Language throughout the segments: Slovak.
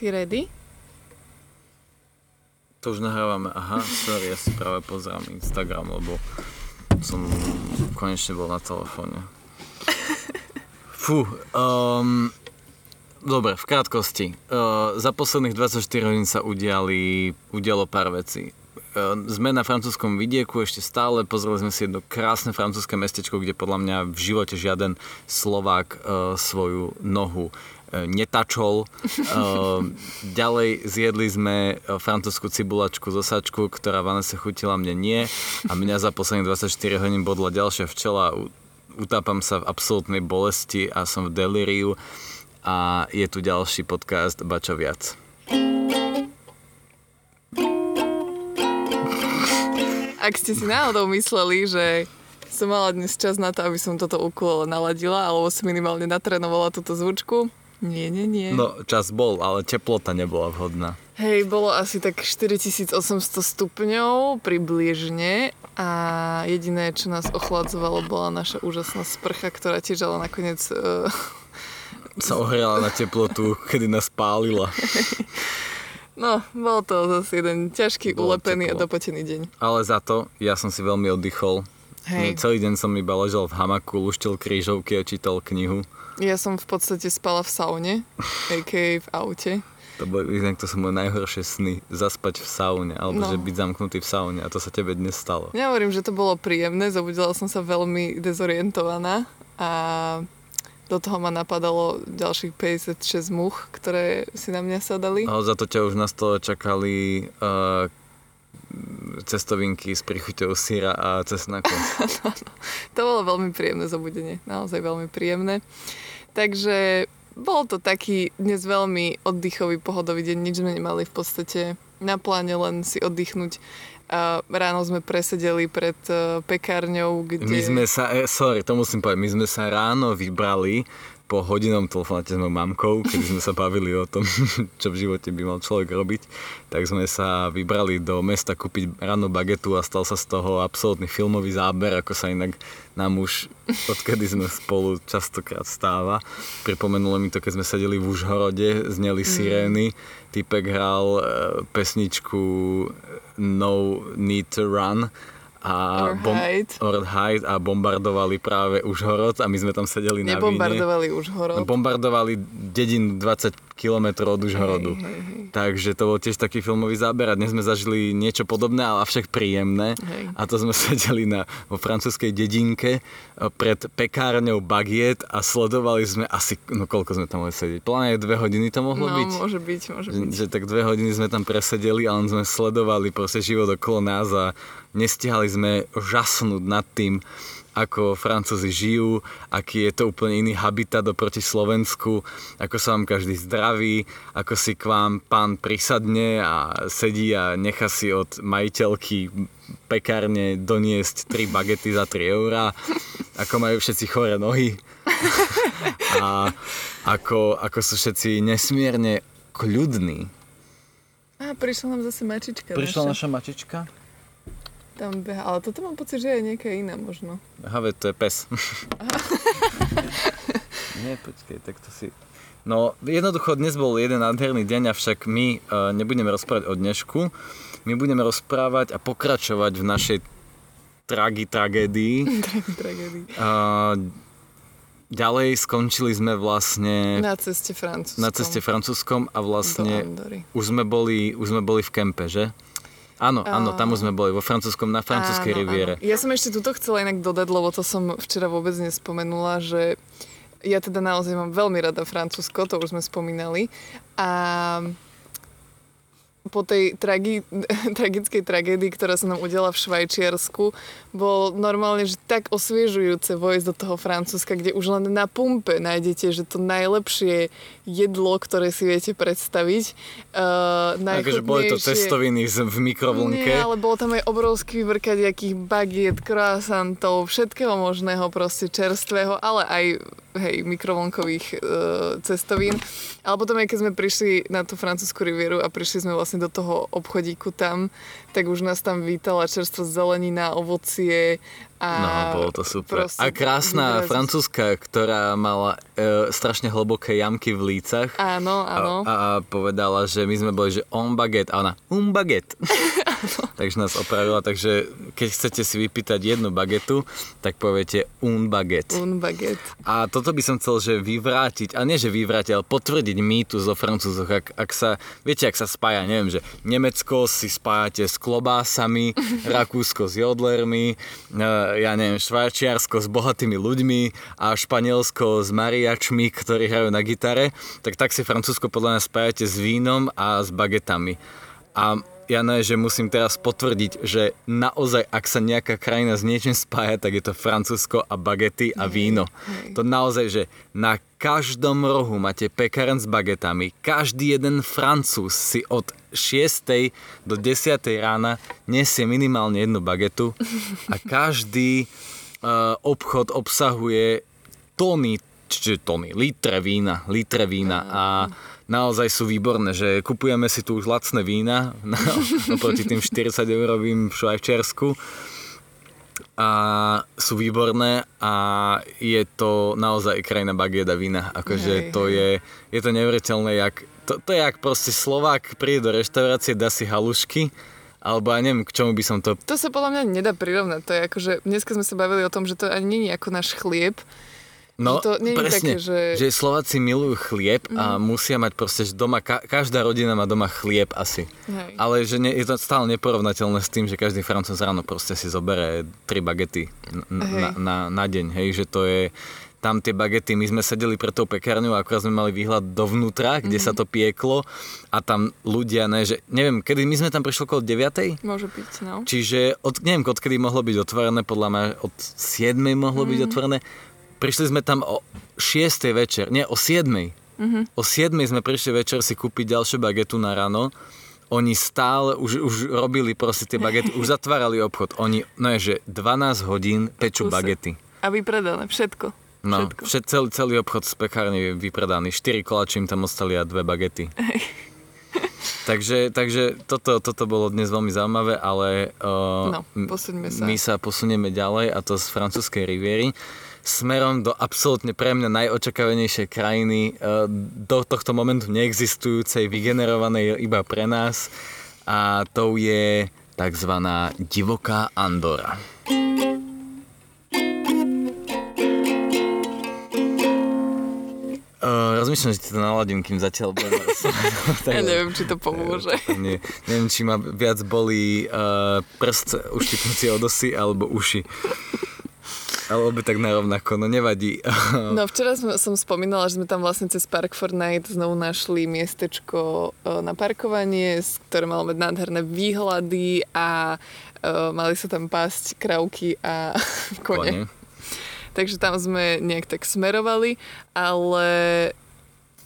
Si ready? To už nahrávame. Aha, sorry, ja si práve pozerám Instagram, lebo som konečne bol na telefóne. Fú, um, dobre, v krátkosti. Uh, za posledných 24 hodín sa udiali, udialo pár vecí. Uh, sme na francúzskom vidieku ešte stále, pozreli sme si jedno krásne francúzske mestečko, kde podľa mňa v živote žiaden Slovák uh, svoju nohu netačol. Ďalej zjedli sme francúzsku cibulačku zo sačku, ktorá Vanessa chutila, mne nie. A mňa za posledných 24 hodín bodla ďalšia včela. Utápam sa v absolútnej bolesti a som v delíriu. A je tu ďalší podcast Bačo viac. Ak ste si náhodou mysleli, že som mala dnes čas na to, aby som toto ukulele naladila, alebo som minimálne natrénovala túto zvučku, nie, nie, nie. No, čas bol, ale teplota nebola vhodná. Hej, bolo asi tak 4800 stupňov približne a jediné, čo nás ochladzovalo, bola naša úžasná sprcha, ktorá tiež ale nakoniec... Uh... Sa ohriala na teplotu, kedy nás pálila. No, bol to zase jeden ťažký, bolo ulepený teplo. a dopotený deň. Ale za to ja som si veľmi oddychol. Hej. Celý deň som iba ležal v hamaku, luštil krížovky a čítal knihu. Ja som v podstate spala v saune, a.k.a. v aute. To bol, inak to sú moje najhoršie sny, zaspať v saune, alebo no. že byť zamknutý v saune a to sa tebe dnes stalo. Ja hovorím, že to bolo príjemné, zobudila som sa veľmi dezorientovaná a do toho ma napadalo ďalších 56 much, ktoré si na mňa sadali. A za to ťa už na stole čakali uh, cestovinky s prichuťou syra a cesnaku. no, no. To bolo veľmi príjemné zobudenie, naozaj veľmi príjemné. Takže bol to taký dnes veľmi oddychový, pohodový deň. Nič sme nemali v podstate na pláne, len si oddychnúť. A ráno sme presedeli pred uh, pekárňou, kde... My sme sa, eh, sorry, to musím povedať, my sme sa ráno vybrali po hodinom telefonáte s mojou mamkou, keď sme sa bavili o tom, čo v živote by mal človek robiť, tak sme sa vybrali do mesta kúpiť rannú bagetu a stal sa z toho absolútny filmový záber, ako sa inak nám už odkedy sme spolu častokrát stáva. Pripomenulo mi to, keď sme sedeli v Užhorode, zneli mm. sirény, typek hral e, pesničku No Need to Run a, bom- or hide a bombardovali práve Užhorod a my sme tam sedeli na víne. Nebombardovali Užhorod. Bombardovali dedinu 20 km od Užhorodu. Hej, hej, hej. Takže to bol tiež taký filmový záber a dnes sme zažili niečo podobné, ale avšak príjemné. Hej. A to sme sedeli na, vo francúzskej dedinke e, pred pekárňou Bagiet a sledovali sme asi, no koľko sme tam mohli sedieť? Pláne dve hodiny to mohlo no, byť? môže byť, môže byť. Že, že tak dve hodiny sme tam presedeli a len sme sledovali proste život okolo nás a nestihali sme žasnúť nad tým, ako Francúzi žijú, aký je to úplne iný habitat oproti Slovensku, ako sa vám každý zdraví, ako si k vám pán prisadne a sedí a nechá si od majiteľky pekárne doniesť 3 bagety za 3 eurá, ako majú všetci chore nohy a ako, ako sú všetci nesmierne kľudní. A prišla nám zase mačička. Prišla naša, naša mačička? Tam beha. Ale toto mám pocit, že je nejaká iná možno. Aha, to je pes. Nie, počkej, tak to si... No, jednoducho dnes bol jeden nádherný deň, avšak my uh, nebudeme rozprávať o dnešku. My budeme rozprávať a pokračovať v našej tragi tragédii. tragi tragédii. Uh, ďalej skončili sme vlastne... Na ceste francúzskom. Na ceste francúzskom a vlastne už sme, boli, už sme boli v kempe, že? Áno, áno, tam už sme boli, vo francúzskom, na francúzskej riviere. Ja som ešte tuto chcela inak dodať, lebo to som včera vôbec nespomenula, že ja teda naozaj mám veľmi rada Francúzsko, to už sme spomínali. A po tej tragi- tragickej tragédii, ktorá sa nám udiala v Švajčiarsku, bol normálne, že tak osviežujúce vojsť do toho Francúzska, kde už len na pumpe nájdete, že to najlepšie jedlo, ktoré si viete predstaviť. Uh, Takže boli to testoviny v mikrovlnke. Nie, ale bolo tam aj obrovský výber nejakých bagiet, croissantov, všetkého možného proste čerstvého, ale aj hej, mikrovlnkových e, cestovín. Ale potom aj keď sme prišli na tú francúzsku rivieru a prišli sme vlastne do toho obchodíku tam, tak už nás tam vítala čerstvo zelenina, ovocie a... No, bolo to super. proste A krásna vyrazí- francúzska, ktorá mala e, strašne hlboké jamky v lícach. Áno, áno. A, a povedala, že my sme boli, že on baguette. A ona, un baguette. takže nás opravila. Takže keď chcete si vypýtať jednu bagetu, tak poviete un baguette. Un baguette. A toto by som chcel, že vyvrátiť, a nie že vyvrátiť, ale potvrdiť mýtu zo Francúzov. Ak, ak sa, viete, ak sa spája, neviem, že Nemecko si spájate s klobásami, Rakúsko s jodlermi, e, ja neviem, Švajčiarsko s bohatými ľuďmi a Španielsko s mariačmi, ktorí hrajú na gitare, tak tak si Francúzsko podľa mňa spájate s vínom a s bagetami. A ja ne, že musím teraz potvrdiť, že naozaj, ak sa nejaká krajina s niečím spája, tak je to Francúzsko a bagety a víno. To naozaj, že na každom rohu máte pekaren s bagetami. Každý jeden Francúz si od 6. do 10. rána nesie minimálne jednu bagetu a každý uh, obchod obsahuje tóny, čiže tóny, litre vína, litre vína a naozaj sú výborné, že kupujeme si tu už lacné vína no, oproti tým 40 eurovým v Švajčiarsku a sú výborné a je to naozaj krajina bagieda vína. Akože Hej, to je, je to neuveriteľné, jak, to, to je jak proste Slovák príde do reštaurácie, dá si halušky, alebo ja neviem, k čomu by som to... To sa podľa mňa nedá prirovnať. To je ako, že dneska sme sa bavili o tom, že to ani nie je ako náš chlieb. No, Že to nie je presne, také, že- že Slováci milujú chlieb a musia mať proste, že doma, ka, každá rodina má doma chlieb asi. Hej. Ale že ne, je to stále neporovnateľné s tým, že každý francúz ráno proste si zobere tri bagety n- n- Hej. na, na, na deň, hej, že to je tam tie bagety, my sme sedeli pred tou pekárňou a akurát sme mali výhľad dovnútra, kde sa to pieklo a tam ľudia, ne, že neviem, kedy my sme tam prišli okolo 9. Môže byť, no. Čiže od, neviem, odkedy mohlo byť otvorené, podľa mňa od 7 mohlo byť otvorené. Prišli sme tam o 6 večer, nie, o 7. O 7 sme prišli večer si kúpiť ďalšiu bagetu na ráno. Oni stále už, už robili proste tie bagety, už zatvárali obchod. Oni, no je, že 12 hodín pečú Kuse. bagety. A vypredané, všetko. No, všetko. všet, celý, celý obchod z pekárny je vypredaný. 4 koláči im tam ostali a dve bagety. takže takže toto, toto bolo dnes veľmi zaujímavé, ale uh, No, sa. my sa posunieme ďalej a to z francúzskej riviery smerom do absolútne pre mňa najočakávanejšej krajiny uh, do tohto momentu neexistujúcej, vygenerovanej iba pre nás a to je takzvaná divoká Andora. Uh, rozmýšľam, že ti to naladím, kým zatiaľ budem Ja neviem, či to pomôže. Nie, neviem, či ma viac bolí uh, prst uštipnúci od osy alebo uši. Ale obe tak narovnako, no nevadí. No včera som, som spomínala, že sme tam vlastne cez Park Fortnite znovu našli miestečko e, na parkovanie, ktoré malo mať nádherné výhľady a uh, mali sa tam pásť kravky a kone. Kone. Takže tam sme nejak tak smerovali, ale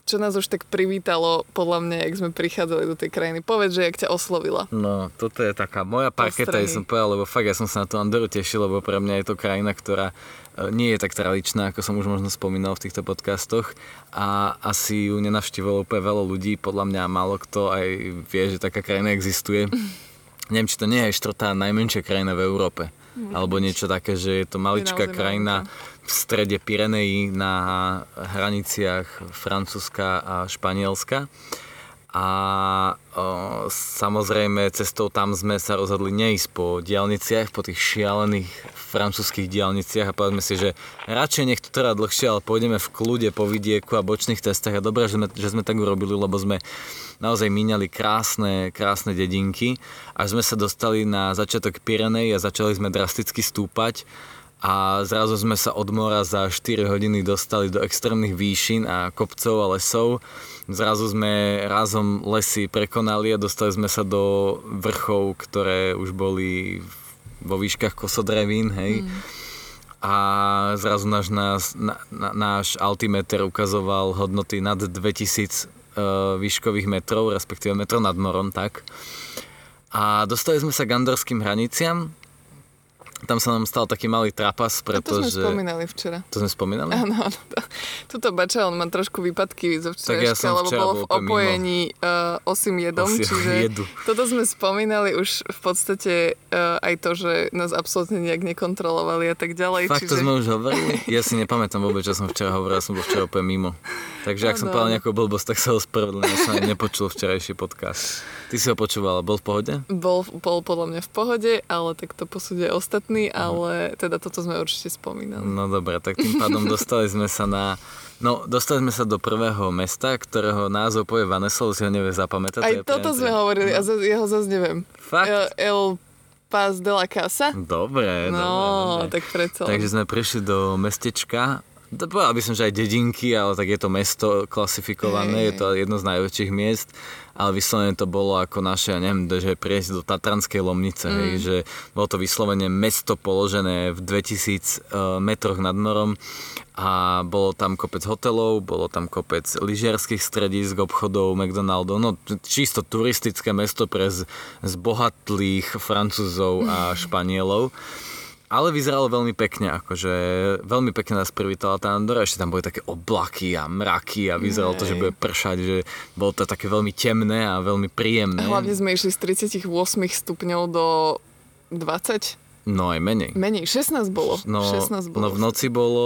čo nás už tak privítalo, podľa mňa, jak sme prichádzali do tej krajiny. Povedz, že jak ťa oslovila. No, toto je taká moja parketa, ja som povedal, lebo fakt ja som sa na tú Andoru tešil, lebo pre mňa je to krajina, ktorá e, nie je tak tradičná, ako som už možno spomínal v týchto podcastoch a asi ju nenavštívilo úplne veľa ľudí, podľa mňa málo kto aj vie, že taká krajina existuje. Neviem, či to nie je aj štvrtá najmenšia krajina v Európe. Alebo niečo také, že je to maličká krajina v strede Pirenejí na hraniciach Francúzska a Španielska. A o, samozrejme cestou tam sme sa rozhodli neísť po diálniciach, po tých šialených francúzských diálniciach a povedzme si, že radšej nech to trvá dlhšie, ale pôjdeme v kľude po vidieku a bočných cestách. A dobré, že sme, že sme tak urobili, lebo sme naozaj míňali krásne, krásne dedinky. Až sme sa dostali na začiatok Pirenej a začali sme drasticky stúpať a zrazu sme sa od mora za 4 hodiny dostali do extrémnych výšin a kopcov a lesov. Zrazu sme razom lesy prekonali a dostali sme sa do vrchov, ktoré už boli vo výškach kosodrevín, hej. Mm. A zrazu náš, nás, na, na, náš altimeter ukazoval hodnoty nad 2000 uh, výškových metrov, respektíve metrov nad morom, tak. A dostali sme sa k andorským hraniciam, tam sa nám stal taký malý trapas, A to sme pretože... spomínali včera. To sme spomínali? Áno, áno. to- Tuto bača, on má trošku výpadky zo ja včerajška, som lebo bol v opojení uh, osým jedom, Osiem čiže jedu. toto sme spomínali už v podstate uh, aj to, že nás absolútne nejak nekontrolovali a tak ďalej. Fakt, čiže... to sme už hovorili? Ja si nepamätám vôbec, čo som včera hovoril, ja som bol včera úplne mimo. Takže ak som Áno, povedal nejakú blbosť, tak sa ospravedlňujem, ja som nepočul včerajší podcast. Ty si ho počúvala, bol v pohode? Bol, bol podľa mňa v pohode, ale tak to posúdia ostatní, ale teda toto sme určite spomínali. No dobre, tak tým pádom dostali sme sa na... No, dostali sme sa do prvého mesta, ktorého názov povie Vanessa, lebo si ho nevie zapamätať. to Aj je toto sme hovorili no. a ja ho zase neviem. Fakt? El, El Paz de la Casa? Dobre, No, dobre, dobre. tak len. Takže sme prišli do mestečka, to povedal by som, že aj dedinky, ale tak je to mesto klasifikované, je to jedno z najväčších miest, ale vyslovene to bolo ako naše, ja neviem, že prieť do Tatranskej Lomnice, mm. hej, že bolo to vyslovene mesto položené v 2000 uh, metroch nad morom a bolo tam kopec hotelov, bolo tam kopec lyžiarských stredísk, obchodov, McDonaldov, no čisto turistické mesto pre zbohatlých Francúzov a Španielov. Ale vyzeralo veľmi pekne, akože veľmi pekne nás privítala tá Andora, ešte tam boli také oblaky a mraky a vyzeralo to, že bude pršať, že bolo to také veľmi temné a veľmi príjemné. Hlavne sme išli z 38 stupňov do 20. No aj menej. Menej, 16 bolo. No, 16 bolo. no v noci bolo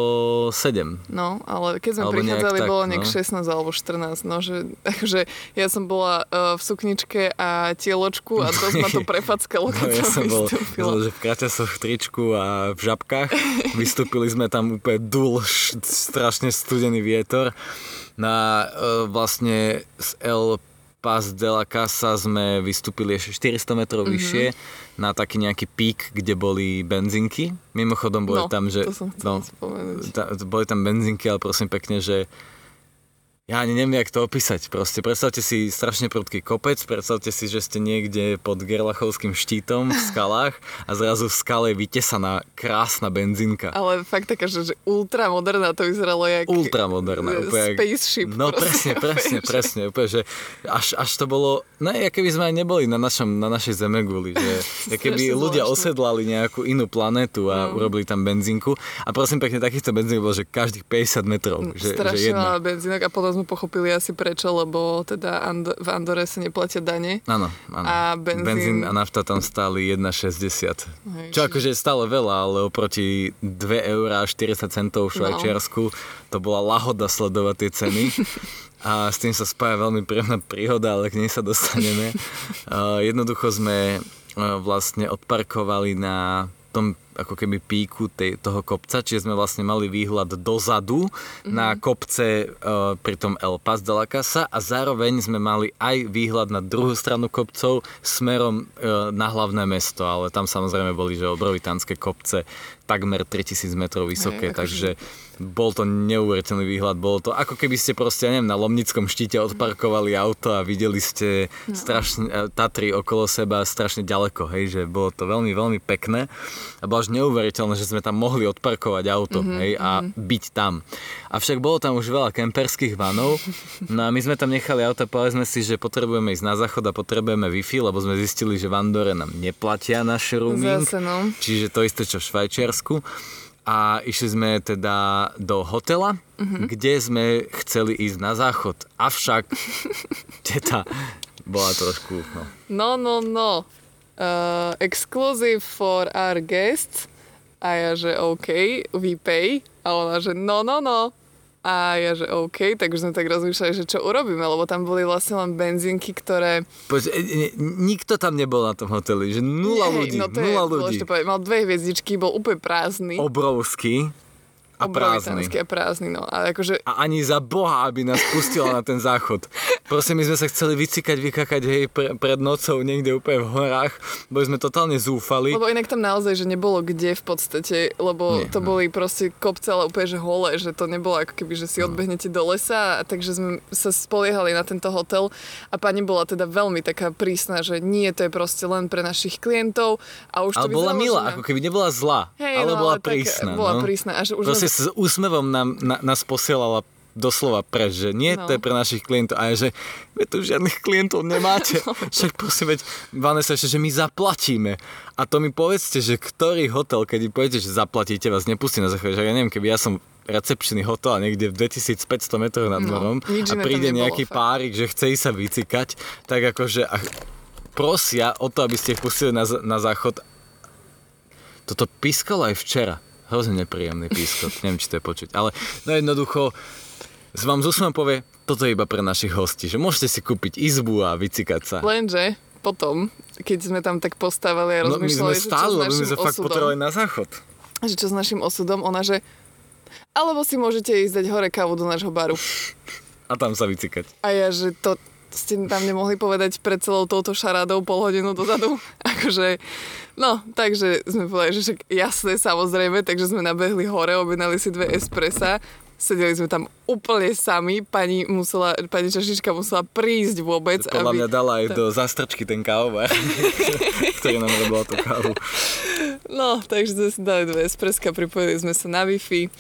7. No, ale keď sme Alebo prichádzali, tak, bolo nejak no. 16 alebo 14, no, že, akože ja som bola uh, v sukničke a tieločku a dosť ma to prefackalo, No, keď ja som vystúpila. bol, že v kraťasoch, v tričku a v žabkách. Vystúpili sme tam úplne dul, strašne studený vietor. Na e, vlastne z El Paz de la Casa sme vystúpili ešte 400 metrov Mhm. mm-hmm. vyššie na taký nejaký pík, kde boli benzinky. Mimochodom boli No, tam, že... to som no, ta, boli tam benzinky, ale prosím pekne, že ja ani neviem, jak to opísať. Proste predstavte si strašne prudký kopec, predstavte si, že ste niekde pod Gerlachovským štítom v skalách a zrazu v skale vytesaná krásna benzínka. Ale fakt taká, že, že ultramoderná to vyzeralo jak Ultramoderná. e, úplne spaceship. No proste, presne, presne, presne. Úplne, že až, až to bolo, no ja keby sme aj neboli na, našom, na našej zemeguli, že ja keby ľudia zvláštne. osedlali nejakú inú planetu a No. urobili tam benzínku a prosím pekne, takýchto benzín bolo, že každých 50 metrov. Že, že Strašne jedna. veľa benzínok a potom sme pochopili asi prečo, lebo teda Ando- v Andore sa neplatia dane. Áno, áno. A benzín- benzín a nafta tam stáli 1,60. Hej, Čo akože je stále veľa, ale oproti 2 eur a 40 centov v Švajčiarsku to bola lahoda sledovať tie ceny. A s tým sa spája veľmi príjemná príhoda, ale k nej sa dostaneme. Uh, jednoducho sme uh, vlastne odparkovali na tom ako keby píku tej, toho kopca, čiže sme vlastne mali výhľad dozadu mm-hmm. na kopce uh, pri tom El Paz de la Casa a zároveň sme mali aj výhľad na druhú stranu kopcov smerom uh, na hlavné mesto, ale tam samozrejme boli že obrovitánske kopce takmer 3000 metrov vysoké, Hej, akože- takže bol to neuveriteľný výhľad, bolo to ako keby ste proste, ja neviem, na Lomnickom štíte odparkovali auto a videli ste No. strašne, e, Tatry okolo seba strašne ďaleko, hej, že bolo to veľmi, veľmi pekné a bolo až neuveriteľné, že sme tam mohli odparkovať auto, mm-hmm, hej, a byť tam. Avšak bolo tam už veľa kemperských vanov, no a my sme tam nechali auto, povedali sme si, že potrebujeme ísť na záchod a potrebujeme Wi-Fi, lebo sme zistili, že v Andore nám neplatia naš roaming. Zase no. Čiže to isté, čo v Švajčiarsku. A išli sme teda do hotela, uh-huh. kde sme chceli ísť na záchod. Avšak teta bola trošku, no. No, no, no. Uh, exclusive for our guests. A ja, že OK, we pay. A ona, že no, no, no. A ja, že OK, tak už sme tak rozmýšľali, že čo urobíme, lebo tam boli vlastne len benzínky, ktoré... Poď, e, e, nikto tam nebol na tom hoteli, že nula Hej, ľudí, no to nula je ľudí. povedať. Mal dve hviezdičky, bol úplne prázdny. Obrovský a prázdny. A prázdny, no. A akože A ani za Boha, aby nás pustila na ten záchod. Proste my sme sa chceli vycikať, vykakať hej, pre, pred nocou niekde úplne v horách. Boli sme totálne zúfali. Lebo inak tam naozaj, že nebolo kde v podstate, lebo Nie, to no. boli proste kopce, ale úplne, že holé, že to nebolo ako keby, že si odbehnete do lesa, a takže sme sa spoliehali na tento hotel a pani bola teda veľmi taká prísna, že nie, to je proste len pre našich klientov a už Ale to bola milá, ako keby nebola zlá, Hej, ale no, bola ale tak prísna. bola no. prísna a že už Proste nás- s úsmevom nám, na, nás posielala doslova preč, že nie, No. to je pre našich klientov. A ja, že vy tu žiadnych klientov nemáte. No. Však prosím, veď Vanessa ešte, že my zaplatíme. A to mi povedzte, že ktorý hotel, keď vy poviete, že zaplatíte, vás nepustí na záchod. Že ja neviem, keby ja som recepčný hotel a niekde v 2500 metroch nad No, morom nič a príde nejaký fakt. párik, že chce sa vycikať, tak akože a prosia o to, aby ste ich pustili na, na záchod. Toto pískalo aj včera. Hrozne nepríjemný pískot. Neviem, či to je počuť. Ale no jednoducho, z vám z úsmevom povie, toto je iba pre našich hostí, že môžete si kúpiť izbu a vycikať sa. Lenže potom, keď sme tam tak postávali a No my sme rozmýšľali, stáli, lebo my sme fakt osudom, potrebovali na záchod. že čo s našim osudom, ona že alebo si môžete ísť dať hore kávu do nášho baru. A tam sa vycikať. A ja, že to ste tam nemohli povedať pred celou touto šarádou pol hodinu dozadu. akože, no, takže sme povedali, že však jasné, samozrejme, takže sme nabehli hore, objednali si dve espressa, sedeli sme tam úplne sami, pani, musela, pani Čašička musela prísť vôbec, Podľa aby... mňa dala aj do zastrčky ten kávovar, ktorý nám robil tú kávu. No, takže sme si dali dve espreska, pripojili sme sa na Wi-Fi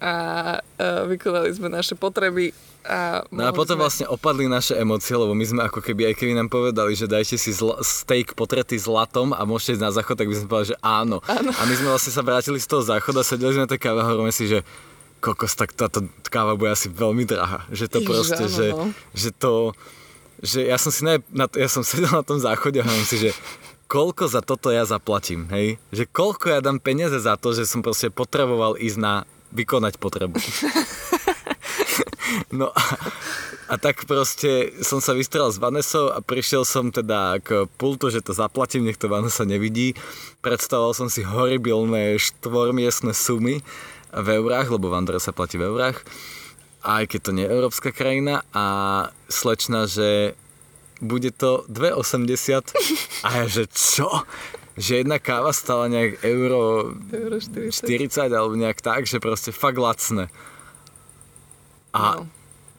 a, a vykonali sme naše potreby. A No a potom sme... vlastne opadli naše emócie, lebo my sme ako keby, aj keby nám povedali, že dajte si zl- steak potretý zlatom a môžete ísť na záchod, tak by sme povedali, že áno. áno. A my sme vlastne sa vrátili z toho záchoda, sedeli sme na tej káve a hovoríme si, že kokos, tak táto káva bude asi veľmi drahá. Že to Ježiš, proste, áno, že, no. že to, že ja som si ne, na, ja som sedel na tom záchode a hovorím si, že koľko za toto ja zaplatím, hej? Že koľko ja dám peniaze za to, že som proste potreboval ísť na vykonať potrebu. No a, a tak proste som sa vystral s Vanessou a prišiel som teda k pultu, že to zaplatím, nech to Vanessa nevidí. Predstavoval som si horibilné štvormiestne sumy v eurách, lebo v Andre sa platí v eurách. Aj keď to nie je európska krajina a slečna, že bude to 2,80 a ja, že čo? Že jedna káva stala nejak euro Euro 40. 40 alebo nejak tak, že proste fakt lacné. A No.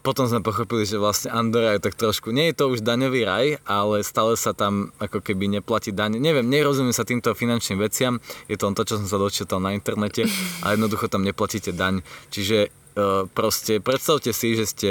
potom sme pochopili, že vlastne Andorra je tak trošku, nie je to už daňový raj, ale stále sa tam ako keby neplatí daň. Neviem, nerozumiem sa týmto finančným veciam, je to len to, čo som sa dočítal na internete a jednoducho tam neplatíte daň. Čiže proste predstavte si, že ste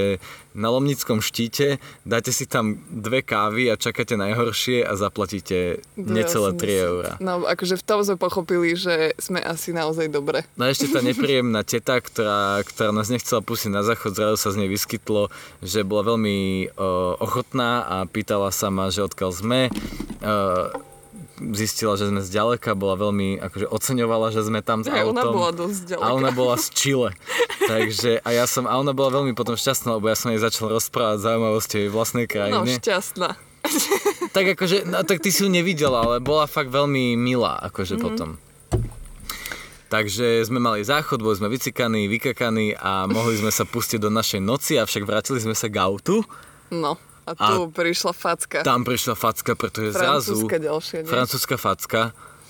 na Lomnickom štíte, dáte si tam dve kávy a čakáte najhoršie a zaplatíte necelé 3 eurá. No, akože v tom sme pochopili, že sme asi naozaj dobre. No a ešte tá nepríjemná teta, ktorá, ktorá nás nechcela pustiť na záchod, zrazu sa z nej vyskytlo, že bola veľmi uh, ochotná a pýtala sa ma, že odkiaľ sme. Uh, zistila, že sme zďaleka, bola veľmi, akože oceňovala, že sme tam s Aj autom. ona bola dosť ďaleka. A ona bola z Chile. Takže, a ja som, a ona bola veľmi potom šťastná, lebo ja som jej začal rozprávať zaujímavosti jej vlastnej No, krajine. šťastná. Tak akože, no tak ty si ju nevidela, ale bola fakt veľmi milá, akože mm-hmm. potom. Takže sme mali záchod, boli sme vycikaní, vykakaní a mohli sme sa pustiť do našej noci, avšak vrátili sme sa k autu. No, a tu prišla facka. Tam prišla facka, pretože zrazu... Francúzska ďalšia, nie? Francúzska facka,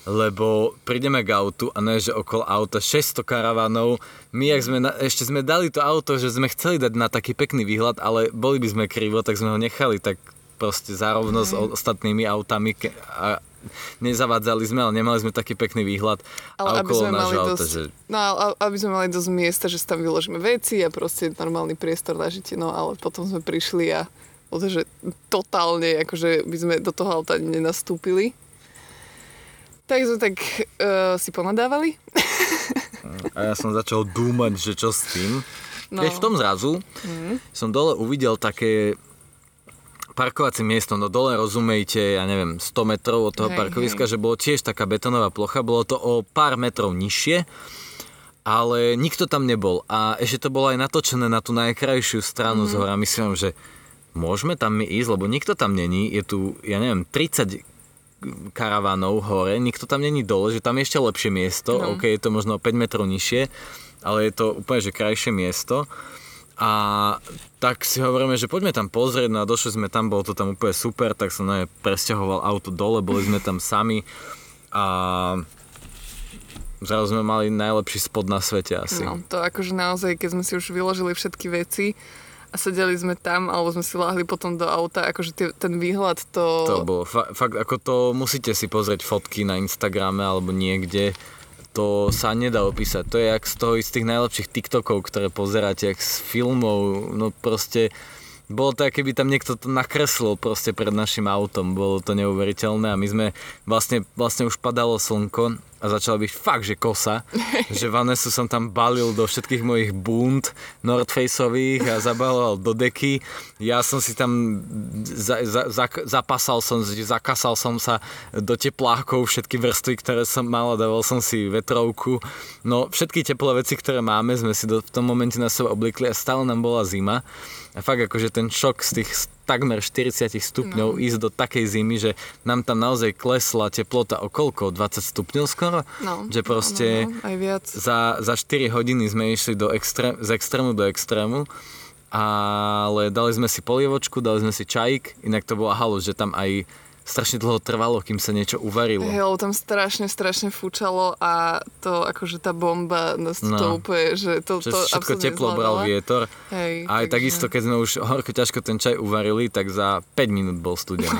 lebo prídeme k autu a ne, že okolo auta 600 karavanov. My, jak sme, na, ešte sme dali to auto, že sme chceli dať na taký pekný výhľad, ale boli by sme krivo, tak sme ho nechali tak proste zárovno s o- ostatnými autami ke- a nezavádzali sme, ale nemali sme taký pekný výhľad. Ale a aby sme mali auta, dosť, že no, aby sme mali dosť miesta, že si tam vyložíme veci a proste normálny priestor na žitie, no ale potom sme prišli a že totálne, akože by sme do toho auta nenastúpili. Tak sme tak uh, si ponadávali. A ja som začal dúmať, že čo s tým. No. Keď v tom zrazu som dole uvidel také parkovacie miesto, no dole rozumejte, ja neviem, 100 metrov od toho Hej, parkoviska, že bolo tiež taká betónová plocha, bolo to o pár metrov nižšie, ale nikto tam nebol. A ešte to bolo aj natočené na tú najkrajšiu stranu mm-hmm. z hora. Myslím, že môžeme tam my ísť, lebo nikto tam není. Je tu, ja neviem, 30 karavánov hore, nikto tam není dole, že tam je ešte lepšie miesto, no. ok, je to možno o 5 metrov nižšie, ale je to úplne, že krajšie miesto. A tak si hovoríme, že poďme tam pozrieť, no a došli sme tam, bolo to tam úplne super, tak som ne, presťahoval auto dole, boli sme tam sami a zrazu sme mali najlepší spod na svete asi. No, to akože naozaj, keď sme si už vyložili všetky veci a sedeli sme tam, alebo sme si láhli potom do auta, akože tie, ten výhľad to... To bolo, fa- fakt, ako to musíte si pozrieť fotky na Instagrame alebo niekde. to sa nedá opísať. To je jak z toho z tých najlepších TikTokov, ktoré pozeráte, jak z filmov, no proste bolo to, keby tam niekto to nakreslil proste pred našim autom. Bolo to neuveriteľné a my sme vlastne, vlastne už padalo slnko a začala byť fakt, že kosa. že Vanesu som tam balil do všetkých mojich bund Nordfaceových a zabaloval do deky. Ja som si tam za, za, za, zapasal som, zakasal som sa do teplákov všetky vrstvy, ktoré som mal a dával som si vetrovku. No všetky teplé veci, ktoré máme, sme si do, v tom momente na sebe oblikli a stále nám bola zima. A fakt akože ten šok z tých takmer 40 stupňov no. ísť do takej zimy, že nám tam naozaj klesla teplota o koľko? 20 stupňov skoro? No. Že proste no, no, aj viac. Za, za 4 hodiny sme išli do extrém, z extrému do extrému ale dali sme si polievočku, dali sme si čajík, inak to bola halu, že tam aj strašne dlho trvalo, kým sa niečo uvarilo. Hej, tam strašne, strašne fúčalo a to akože tá bomba nás no. to úplne, že to, to všetko teplo bral vietor. Hej, a aj takže... takisto, keď sme už horko ťažko ten čaj uvarili, tak za 5 minút bol studený.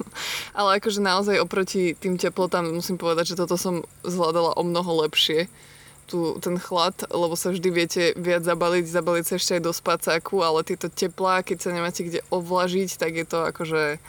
Ale akože naozaj oproti tým teplotám musím povedať, že toto som zvládala o mnoho lepšie tu, ten chlad, lebo sa vždy viete viac zabaliť, zabaliť sa ešte aj do spacáku, ale tieto teplá, keď sa nemáte kde ovlažiť, tak je to akože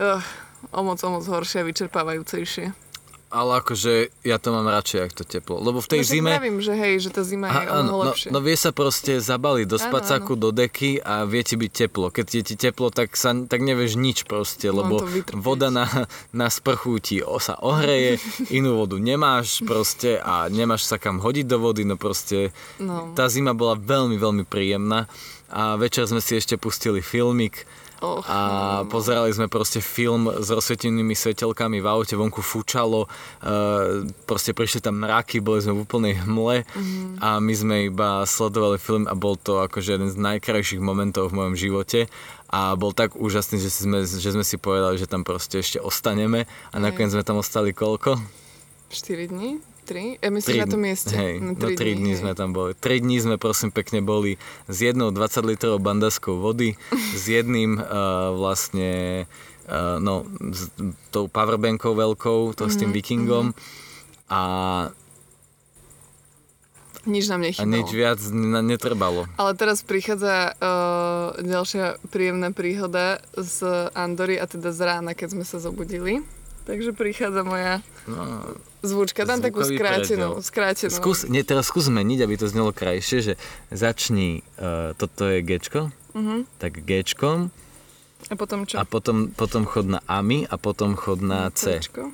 uh, o moc, o moc horšie a vyčerpávajúcejšie. Ale akože ja to mám radšej, ak to teplo. Lebo v tej no, zime... Pravím, že hej, že tá zima je a, áno, no, lepšie. no vie sa proste zabaliť do spacáku, do deky a vie ti byť teplo. Keď je ti teplo, tak, sa, tak nevieš nič proste, lebo voda na, na sprchu ti sa ohreje, inú vodu nemáš proste a nemáš sa kam hodiť do vody, no proste no. tá zima bola veľmi, veľmi príjemná a večer sme si ešte pustili filmik, Oh, a pozerali sme proste film s rozsvietenými svetelkami v aute, vonku fúčalo, uh, proste prišli tam mraky, boli sme v úplnej hmle mm. a my sme iba sledovali film a bol to akože jeden z najkrajších momentov v mojom živote a bol tak úžasný, že sme, že sme si povedali, že tam proste ešte ostaneme a nakoniec sme tam ostali koľko? 4 dní? 3? Ja myslím, 3, na tom mieste. Hej, no 3, no 3 dní, dní sme tam boli. 3 dní sme prosím pekne boli s jednou 20 litrov bandaskou vody, s jedným uh, vlastne uh, no, s tou powerbankou veľkou, to mm-hmm, s tým mhm, vikingom mm-hmm. a nič nám nechybalo. A nič viac netrebalo. Ale teraz prichádza uh, ďalšia príjemná príhoda z Andory a teda z rána, keď sme sa zobudili. Takže prichádza moja no, zvučka. Dám takú skrátenú. skrátenú. Skús, nie, teraz skús zmeniť, aby to znelo krajšie, že začni, uh, toto je Gčko, uh-huh. tak Gčkom. A potom čo? A potom, potom chod na AMI a potom chod na C. Cčko.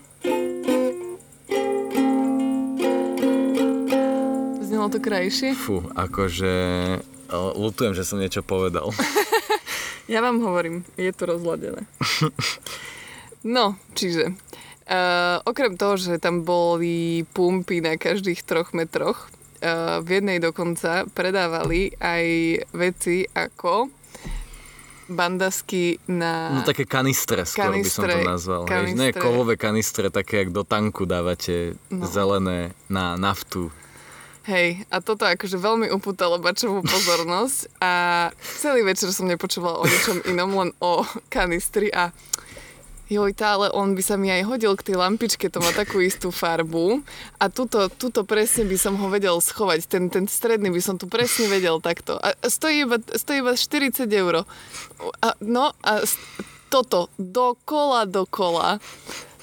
Znelo to krajšie? Fú, akože lutujem, že som niečo povedal. ja vám hovorím, je to rozladené. No, čiže uh, okrem toho, že tam boli pumpy na každých troch metroch, uh, v jednej dokonca predávali aj veci ako bandasky na... No také kanistre, skôr kanistre, by som to nazval. Kanistre. Hej, ne kovové kanistre, také, jak do tanku dávate no. zelené na naftu. Hej, a toto akože veľmi upútalo bačovú pozornosť a celý večer som nepočúvala o ničom inom, len o kanistri a Joj, tá, ale on by sa mi aj hodil k tej lampičke, to má takú istú farbu. A tuto, tuto presne by som ho vedel schovať, ten, ten stredný by som tu presne vedel takto. A stojí iba, stojí iba 40 eur. A, no a toto, dokola, dokola.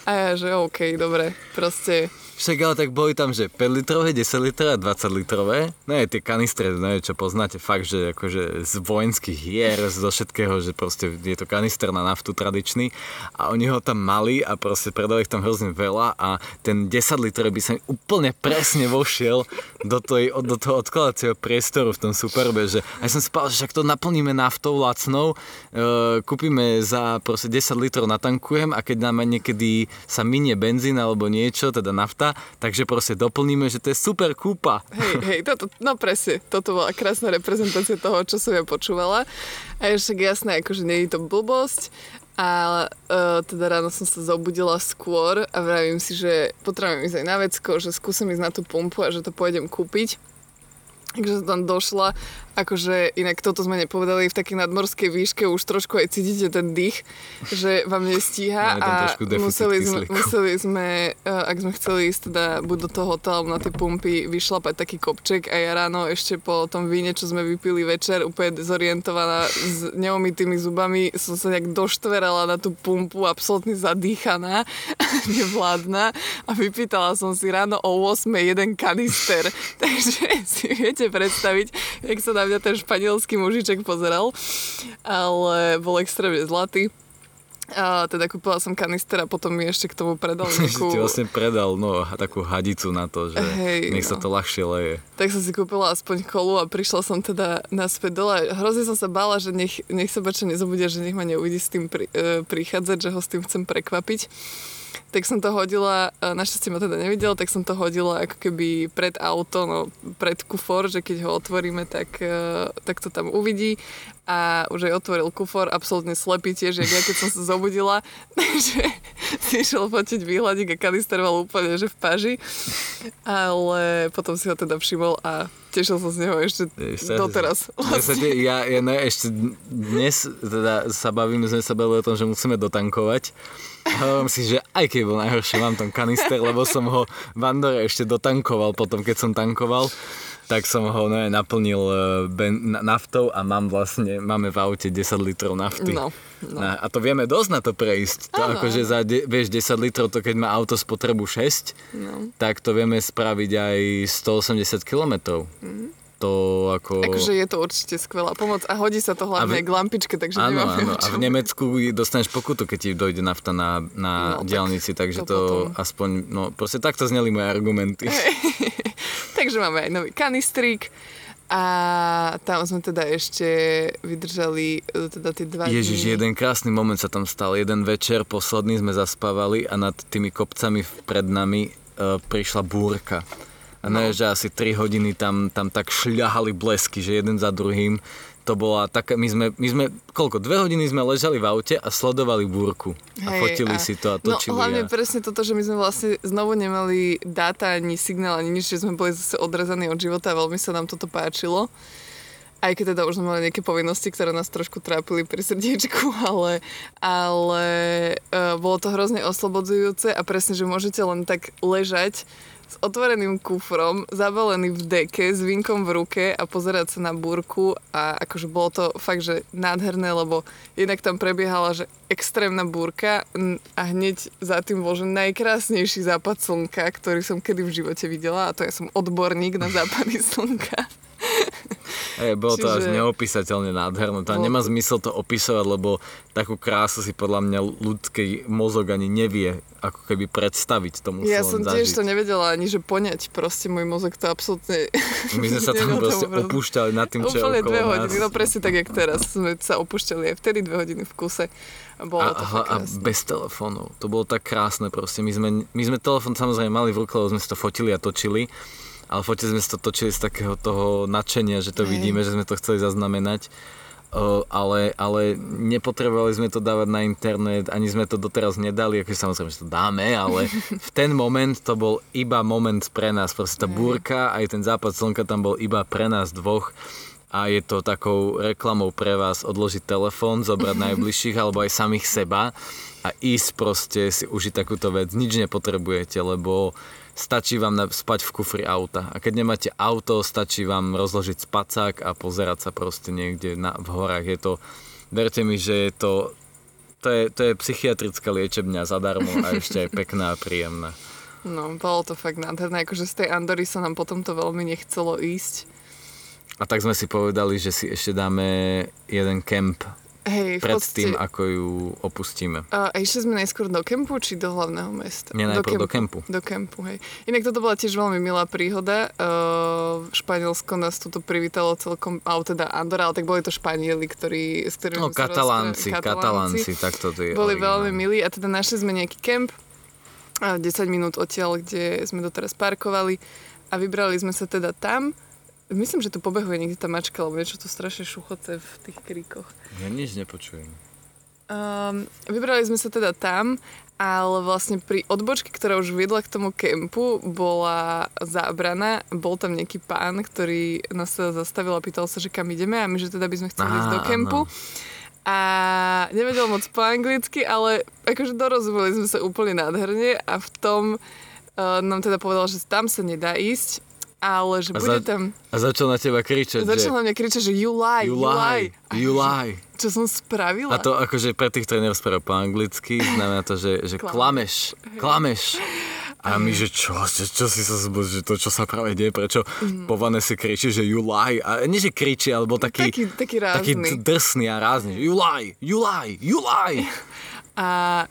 A ja, že OK, dobre, proste však ale tak boli tam, že 5 litrové, 10 litrové a 20 litrové. No je tie kanistre, no čo poznáte fakt, že akože z vojenských hier, zo všetkého, že proste je to kanister na naftu tradičný a oni ho tam mali a proste predali ich tam hrozne veľa a ten 10 litrové by sa mi úplne presne vošiel do, toj, do toho odkladacieho priestoru v tom Superbe, že aj som povedal, že však to naplníme naftou lacnou, e, kúpime za proste 10 litrov natankujem a keď nám niekedy sa minie benzín alebo niečo, teda nafta, takže proste doplníme, že to je super kúpa. Hej, hej, toto, no presne, toto bola krásna reprezentácia toho, čo som ja počúvala. A je však jasné, akože nie je to blbosť, a uh, teda ráno som sa zobudila skôr a vravím si, že potrebujem ísť aj na vecko, že skúsim ísť na tú pumpu a že to pôjdem kúpiť. Takže som tam došla Akože inak toto sme nepovedali, v takej nadmorskej výške už trošku aj cítite ten dých, že vám nestíha a museli sme, museli sme, eh, ak sme chceli ísť teda buď do toho hotelu na tie pumpy, vyšlapať taký kopček a ja ráno ešte po tom víne, čo sme vypili večer, úplne zorientovaná s neumytými zubami, som sa nejak doštverala na tú pumpu, absolútne zadýchaná, nevládna a vypýtala som si ráno o 8 jeden kanister. Takže si viete predstaviť, jak sa na mňa ten španielský mužiček pozeral, ale bol extrémne zlatý. A teda kúpila som kanister a potom mi ešte k tomu predal nejakú... ti vlastne predal no, takú hadicu na to, že Hej, nech sa no. to ľahšie leje. Tak som si kúpila aspoň kolu a prišla som teda naspäť dole. Hrozne som sa bála, že nech, nech sa bača nezobudia, že nech ma neuvidí s tým pri, e, prichádzať, že ho s tým chcem prekvapiť. Tak som to hodila, e, našťastie ma teda nevidel, tak som to hodila ako keby pred auto, no pred kufor, že keď ho otvoríme, tak, e, tak to tam uvidí. A už aj otvoril kufor, absolútne slepý tiež, jak ja keď som sa zobudila. Takže si išiel fotiť výhľadík a kanister mal úplne, že v paži. Ale potom si ho teda všimol a tešil som z neho ešte sa- doteraz. Ja, te- ja, ja ne, ešte dnes teda sa bavíme, sme sa bavili o tom, že musíme dotankovať. Hovorím si, že aj keď bol najhoršie, mám tam kanister, lebo som ho v Andore ešte dotankoval potom, keď som tankoval tak som ho no, naplnil e, ben, na- naftou a mám vlastne, máme v aute 10 litrov nafty. No, no. A, a to vieme dosť na to prejsť. To akože za, de, vieš, 10 litrov, to keď má auto spotrebu 6, No. tak to vieme spraviť aj 180 kilometrov. To ako... Akože je to určite skvelá pomoc a hodí sa to hlavne v- k lampičke, takže Áno, nemáme áno. A v. Nemecku dostaneš pokutu, keď ti dojde nafta na, na No, no, tak diálnici, takže to to, potom. aspoň, no proste takto zneli moje argumenty. Takže máme aj nový kanistrík a tam sme teda ešte vydržali e, teda tie dva Ježiš, dní. jeden krásny moment sa tam stal. Jeden večer, posledný sme zaspávali a nad tými kopcami pred nami uh, prišla búrka. A No. ne, že asi 3 hodiny tam, tam tak šľahali blesky, že jeden za druhým. To bola taká, my sme, my sme, koľko, dve hodiny sme ležali v aute a sledovali búrku. A Hej, fotili si to a točili. No hlavne a... presne toto, že my sme vlastne znovu nemali dáta, ani signál, ani nič, že sme boli zase odrezaní od života a veľmi sa nám toto páčilo. Aj keď teda už sme mali nejaké povinnosti, ktoré nás trošku trápili pri srdiečku, ale, ale uh, bolo to hrozne oslobodzujúce a presne, že môžete len tak ležať s otvoreným kufrom, zabalený v deke, s vínkom v ruke a pozerať sa na búrku a akože bolo to fakt, že nádherné, lebo jednak tam prebiehala, že extrémna búrka a hneď za tým bol, že najkrásnejší západ slnka, ktorý som kedy v živote videla a to ja som odborník na západy slnka. Hej, bolo to až Čiže- neopísateľne nádherné. To Bolo nemá zmysel to opisovať, lebo takú krásu si podľa mňa ľudský mozog ani nevie ako keby predstaviť. To musel Ja som zažiť. tiež to nevedela ani, že poňať. Proste môj mozog to absolútne... My sme sa tam proste tomu opúšťali nad tým, čo Úplne dve nás. hodiny, no presne tak, jak teraz. Sme sa opúšťali aj vtedy dve hodiny v kuse. A bolo A, to a, fakt a bez telefónov. To bolo tak krásne proste. My sme, my sme telefón samozrejme mali v ruke, lebo sme si to fotili a točili. Ale fotili sme to točili z takého toho nadšenia, že to Hej. vidíme, že sme to chceli zaznamenať. O, ale, ale nepotrebovali sme to dávať na internet, ani sme to doteraz nedali, akože samozrejme, že to dáme, ale v ten moment to bol iba moment pre nás. Proste tá búrka, aj ten západ slnka tam bol iba pre nás dvoch a je to takou reklamou pre vás odložiť telefón, zobrať najbližších alebo aj samých seba a ísť proste si užiť takúto vec. Nič nepotrebujete, lebo stačí vám spať v kufri auta. A keď nemáte auto, stačí vám rozložiť spacák a pozerať sa proste niekde na, v horách. Je to, verte mi, že je to, to je, to je psychiatrická liečebňa zadarmo a ešte aj pekná a príjemná. No, bolo to fakt nádherné. Akože z tej Andory sa nám potom to veľmi nechcelo ísť. A tak sme si povedali, že si ešte dáme jeden kemp Hej, pred podstate... tým, ako ju opustíme. A išli sme najskôr do kempu, či do hlavného mesta? Nie, najprv do kempu. Do kempu, hej. Inak toto bola tiež veľmi milá príhoda. Uh, Španielsko nás tuto privítalo celkom, ale teda Andorra, ale tak boli to Španieli, ktorí, s ktorými No, katalánci, rozprávali. katalánci, tak to je Boli veľmi milí a teda našli sme nejaký kemp, a 10 minút odtiaľ, kde sme doteraz parkovali a vybrali sme sa teda tam. Myslím, že tu pobehuje niekde tá mačka, lebo niečo tu strašne šuchoce v tých kríkoch. Ja nič nepočujem. Um, vybrali sme sa teda tam, ale vlastne pri odbočke, ktorá už viedla k tomu kempu, bola zábrana. Bol tam nejaký pán, ktorý nás sa zastavil a pýtal sa, že kam ideme a my, že teda by sme chceli Á, ísť do kempu. A nevedel moc po anglicky, ale akože dorozumeli sme sa úplne nádherne a v tom uh, nám teda povedal, že tam sa nedá ísť, ale že A bude za- tam... A začal na teba kričať, Začal že na mňa kričať, že you lie, you you lie, lie. you lie. Čo som spravila? A to akože pre tých, ktorí nerozprávajú po anglicky, znamená to, že, že klameš, klameš. A my, že čo, čo, čo si sa zbudil, že to, čo sa práve deje, prečo po Vanese kričí, že you lie. A nie, že kričí, ale bol taký, Taký- taký taký rázny. d- drsný a rázny. You lie, you lie, you lie. A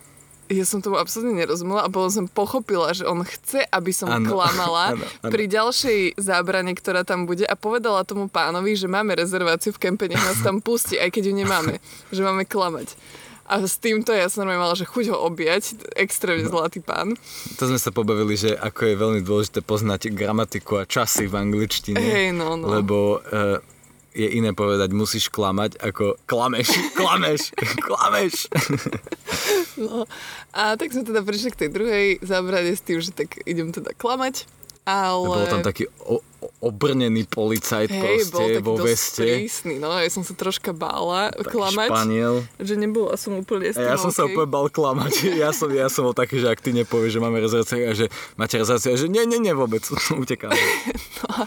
ja som tomu absolútne nerozumela a potom som pochopila, že on chce, aby som Áno, klamala áno, áno. pri ďalšej zábrane, ktorá tam bude a povedala tomu pánovi, že máme rezerváciu v kempe, nech nás tam pustí, aj keď ju nemáme, že máme klamať. A s týmto ja som mala, že chuť ho objať, extrémne zlatý pán. To sme sa pobavili, že ako je veľmi dôležité poznať gramatiku a časy v angličtine. Hej, no, no. Lebo uh, je iné povedať musíš klamať, ako klameš, klameš, klameš. No. A tak sme teda prišli k tej druhej zábrane s tým, že tak idem teda klamať. Ale... Bol tam taký o, obrnený policajt Hej, bol proste taký vo veste. prísny, no. Ja som sa troška bála Taký klamať. Španiel. Že nebola som úplne s ja som sa úplne bal klamať. Ja som, ja som bol taký, že ak ty nepovieš, že máme rezerváciu a že máte rezerváciu, a že nie, nie, nie vôbec, utekáme. No a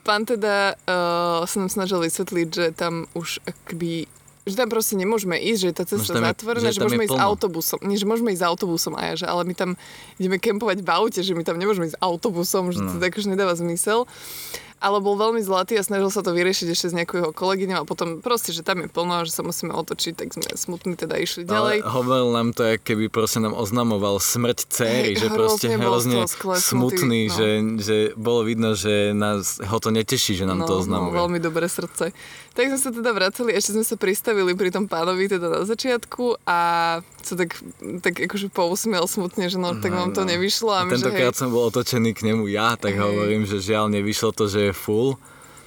pán teda uh, sa nám snažil vysvetliť, že tam už akby že tam proste nemôžeme ísť, že je tá cesta je- zatvorená, že že, môžeme ísť plno. autobusom. Nie, že môžeme ísť autobusom a ja, že ale my tam ideme kempovať v aute, že my tam nemôžeme ísť autobusom, že No. to tak už nedáva zmysel. Ale bol veľmi zlatý a snažil sa to vyriešiť ešte s nejakou jeho kolegyňou a potom proste, že tam je plno že sa musíme otočiť, tak sme smutní teda išli ďalej. Ale hovoril nám to, keby proste nám oznamoval smrť céry, že proste hrozne smutný, no. že, že bolo vidno, že nás, ho to neteší, že nám to oznamuje. No, veľmi dobré srdce. Tak sme sa teda vracali, ešte sme sa pristavili pri tom pánovi teda na začiatku a sa tak, tak akože pousmiel smutne, že no, tak vám to nevyšlo. A, my, že hej, Tentokrát som bol otočený k nemu ja, tak Hej. hovorím, že žiaľ nevyšlo to, že je full.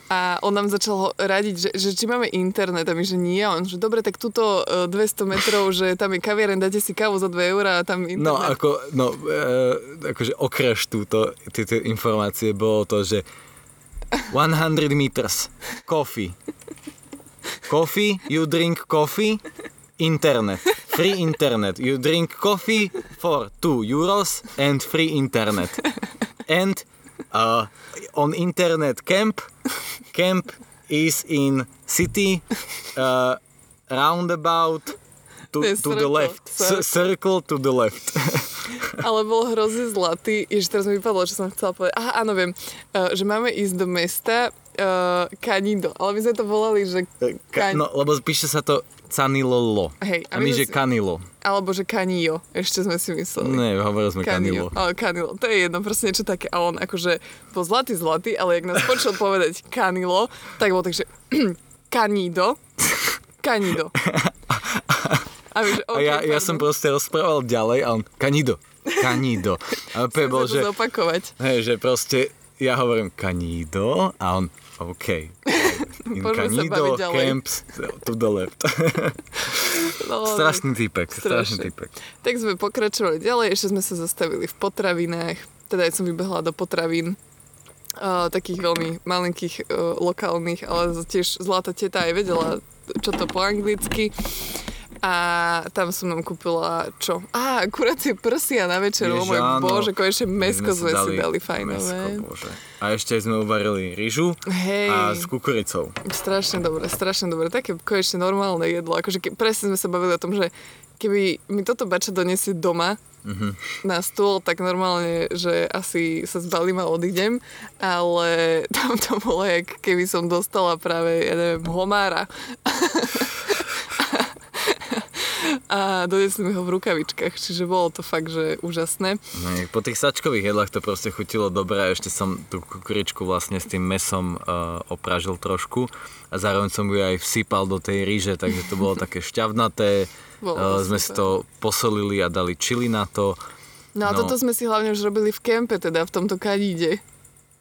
a on nám začal radiť, že, že či máme internet a my, že nie. On, že dobre, tak tuto e, 200 metrov, že tam je kaviareň, dáte si kávu za 2 eurá a tam internet. No, ako, no, e, akože okreš túto, tieto informácie bolo to, že 100 meters, coffee. Coffee, you drink coffee, internet, free internet. You drink coffee for 2 euros and free internet. And uh, on internet camp, camp is in city uh, roundabout to, To to the circle, left. circle. Circle to the left. Ale bol hrozne zlatý. Ježiš, teraz mi vypadlo, čo som chcela povedať. Aha, áno, viem. Uh, že máme ísť do mesta uh, Canido. Ale my sme to volali, že... Ka- no, lebo píše sa to Canilolo. Hej, a my, že si- Canilo. Alebo že Canio. Ešte sme si mysleli. Ne, hovorili sme Canilo. Ale Canilo, to je jedno, proste niečo také. A on akože bol zlatý, zlatý, ale jak nás počul povedať Canilo, tak bol tak, že Canido, Canido. A, my, že, A okay, ja, ja som proste rozprával ďalej a on Canido. Canido. A úplne bol, že, zopakovať. hej, že proste ja hovorím Canido a on OK. In Poďme sa Canido baviť ďalej. camps to the left. No, strašný typek, strašný Strašne. typek. Tak sme pokračovali ďalej, ešte sme sa zastavili v potravinách. Teda ja som vybehla do potravín. Uh, takých veľmi malinkých, uh, lokálnych, ale tiež zlatá teta aj vedela, čo to po anglicky. A tam som nám kúpila, čo? Á, kuracie prsia na večer, o Ježiš, môj áno. bože, konečne mesko sme si dali fajnové. Mesko, bože. A ešte sme uvarili rýžu Hej. a s kukuricou. Strašne dobre, strašne dobre. Také konečne normálne jedlo. Akože ke, presne sme sa bavili o tom, že keby mi toto bača donesie doma Mhm. na stôl, tak normálne, že asi sa zbalím a odídem, ale tam to bolo, jak keby som dostala práve, ja neviem, homára. a donesli mi ho v rukavičkách, čiže bolo to fakt, že úžasné. No, po tých sačkových jedlách to proste chutilo dobre a ešte som tú kukuričku vlastne s tým mesom uh, opražil trošku a zároveň som ju aj vsypal do tej ríže, takže to bolo také šťavnaté. Bolo Uh, sme si to posolili a dali čili na to. No a No. toto sme si hlavne už robili v kempe, teda v tomto kadíde.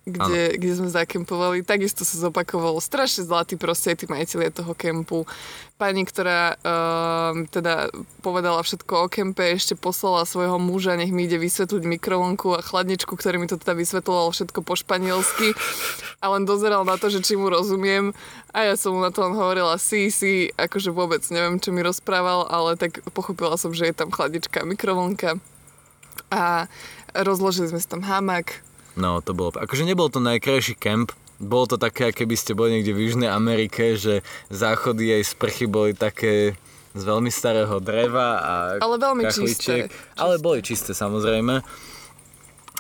kde, kde sme zakempovali, takisto sa zopakovalo. Strašne zlatý proste tí majiteľia toho kempu. Pani, ktorá uh, teda povedala všetko o kempe, ešte poslala svojho muža, nech mi ide vysvetliť mikrovlnku a chladničku, ktorý mi to teda vysvetloval všetko po španielsky. A len dozeral na to, že či mu rozumiem. A ja som mu na to len hovorila si, si, akože vôbec neviem, čo mi rozprával, ale tak pochopila som, že je tam chladnička a mikrovlnka. A rozložili sme si tam hamak, No, to bolo, akože nebol to najkrajší kemp, bolo to také, keby ste boli niekde v Južnej Amerike, že záchody aj sprchy boli také z veľmi starého dreva a Ale veľmi čisté. Ale boli čisté samozrejme.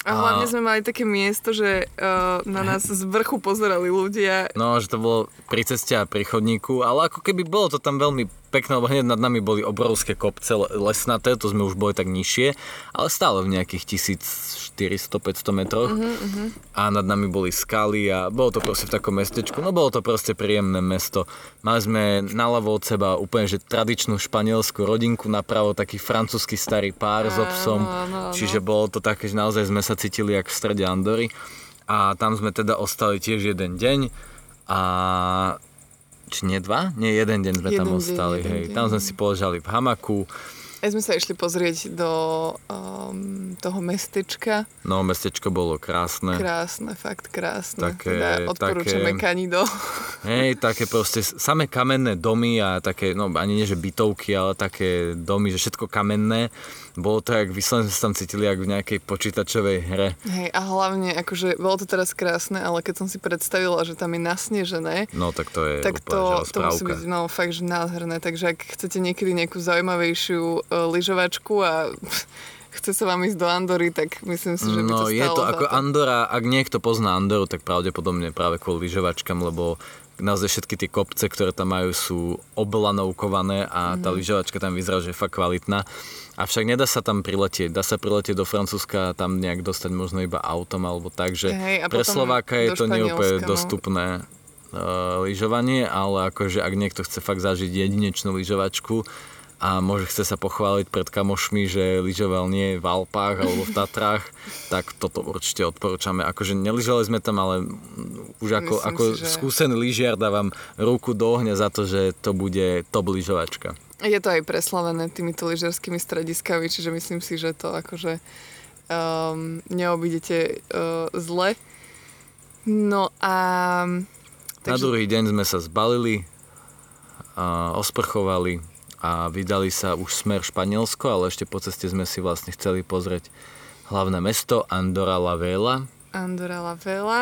A hlavne sme mali také miesto, že uh, na nás z vrchu pozerali ľudia. No, že to bolo pri ceste a pri chodníku, ale ako keby bolo to tam veľmi pekné, lebo hneď nad nami boli obrovské kopce lesnaté, to sme už boli tak nižšie, ale stále v nejakých 1400-500 metroch. Uh-huh, uh-huh. A nad nami boli skaly a bolo to proste v takom mestečku, no bolo to proste príjemné mesto. Mali sme naľavo od seba úplne že tradičnú španielskú rodinku, napravo taký francúzsky starý pár s obsom, Áno, áno, áno. čiže bolo to také, že naozaj sme sa cítili jak v strede Andory. A tam sme teda ostali tiež jeden deň a či nie dva? Nie, jeden deň sme Jeden tam deň, ostali, jeden hej. deň. Tam sme si položali v hamaku, Aj sme sa išli pozrieť do um, toho mestečka. no mestečko bolo krásne. Krásne, fakt krásne. Také- teda odporúčame také- Kanido. Hej, také proste samé kamenné domy a také, no ani nie že bytovky, ale také domy, že všetko kamenné. Bolo to, jak vyslovene sme sa tam cítili, jak v nejakej počítačovej hre. Hej, a hlavne, akože, bolo to teraz krásne, ale keď som si predstavila, že tam je nasnežené, No tak to je tak úplne, to, to musí byť no, fakt, že nádherné. Takže ak chcete niekedy nejakú zaujímavejšiu uh, lyžovačku a chce sa vám ísť do Andory, tak myslím si, že by No to je stalo to ako Andora, ak niekto pozná Andoru, tak pravdepodobne práve kvôli lyžovačkám, lebo naozaj všetky tie kopce, ktoré tam majú, sú oblanovkované a tá Mhm. lyžovačka tam vyzerá, že je fakt kvalitná. Avšak nedá sa tam priletieť. Dá sa priletieť do Francúzska a tam nejak dostať možno iba autom alebo tak, že Hej, pre Slováka je to neúplne no. dostupné uh, lyžovanie, ale akože ak niekto chce fakt zažiť jedinečnú lyžovačku a môže chce sa pochváliť pred kamošmi, že lyžoval nie v Alpách alebo v Tatrách, tak toto určite odporúčame. Akože nelyžovali sme tam, ale už ako, Myslím ako si, že- skúsený lyžiar dávam ruku do ohňa za to, že to bude top lyžovačka. Je to aj preslavené týmito lyžiarskými strediskami, čiže myslím si, že to akože um, neobídete uh, zle. No a... Na druhý deň sme sa zbalili, a osprchovali a vydali sa už smer Španielsko, ale ešte po ceste sme si vlastne chceli pozrieť hlavné mesto Andorra la Vela. Andorra la Vela.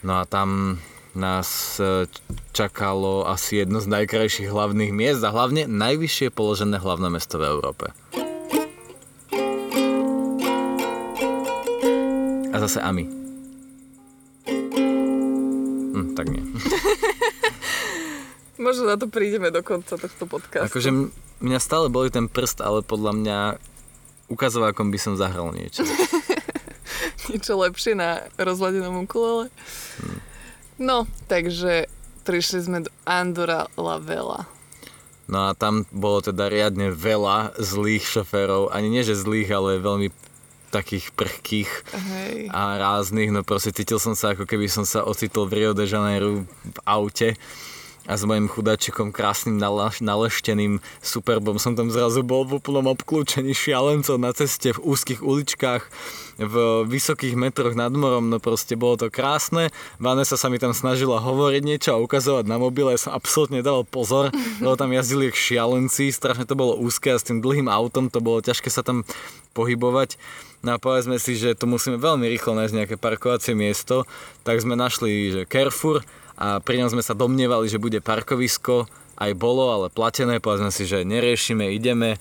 No a tam nás e, čakalo asi jedno z najkrajších hlavných miest a hlavne najvyššie položené hlavné mesto v Európe. A zase Ami. Hm, tak nie. Možno na to prídeme do konca tohto podcastu. Akože mňa stále boli ten prst, ale podľa mňa ukazovákom by som zahral niečo. Niečo lepšie na rozladenom ukulele. No, takže prišli sme do Andorra la Vela. No a tam bolo teda riadne veľa zlých šoférov, ani nie že zlých, ale veľmi takých prchkých Hej. a ráznych, no proste cítil som sa ako keby som sa ocitol v Rio de Janeiro v aute a s mojim chudáčikom krásnym nalešteným superbom som tam zrazu bol v úplnom obklúčení šialencov na ceste v úzkých uličkách v vysokých metroch nad morom, no proste bolo to krásne. Vanessa sa mi tam snažila hovoriť niečo a ukazovať na mobile, ja som absolútne dával pozor, lebo tam jazdili jak šialenci, strašne to bolo úzke a s tým dlhým autom to bolo ťažké sa tam pohybovať. No a povedzme si, že tu musíme veľmi rýchlo nájsť nejaké parkovacie miesto, tak sme našli, že Carrefour a pri ňom sme sa domnievali, že bude parkovisko, aj bolo, ale platené, povedzme si, že neriešime, ideme,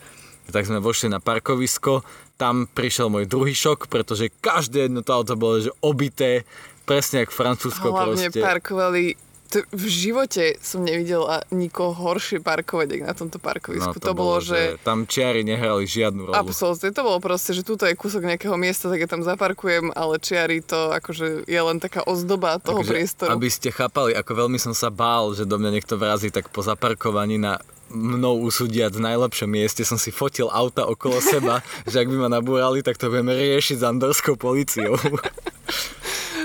tak sme vošli na parkovisko, tam prišiel môj druhý šok, pretože každé jedno to auto bolo že obité, presne jak Francúzsko Hlavne proste. parkovali... To v živote som nevidela nikoho horšie parkovať, ako na tomto No, parkovisku. to, bolo, že... Tam čiary nehrali žiadnu rolu. Absolutne, to bolo proste, že tuto je kúsok nejakého miesta, tak ja tam zaparkujem, ale čiary to akože je len taká ozdoba toho Takže, priestoru. Aby ste chápali, ako veľmi som sa bál, že do mňa niekto vrazí, tak po zaparkovaní na mnou usúdiac v najlepšom mieste som si fotil auta okolo seba, že ak by ma nabúrali, tak to budeme riešiť s andorskou policiou.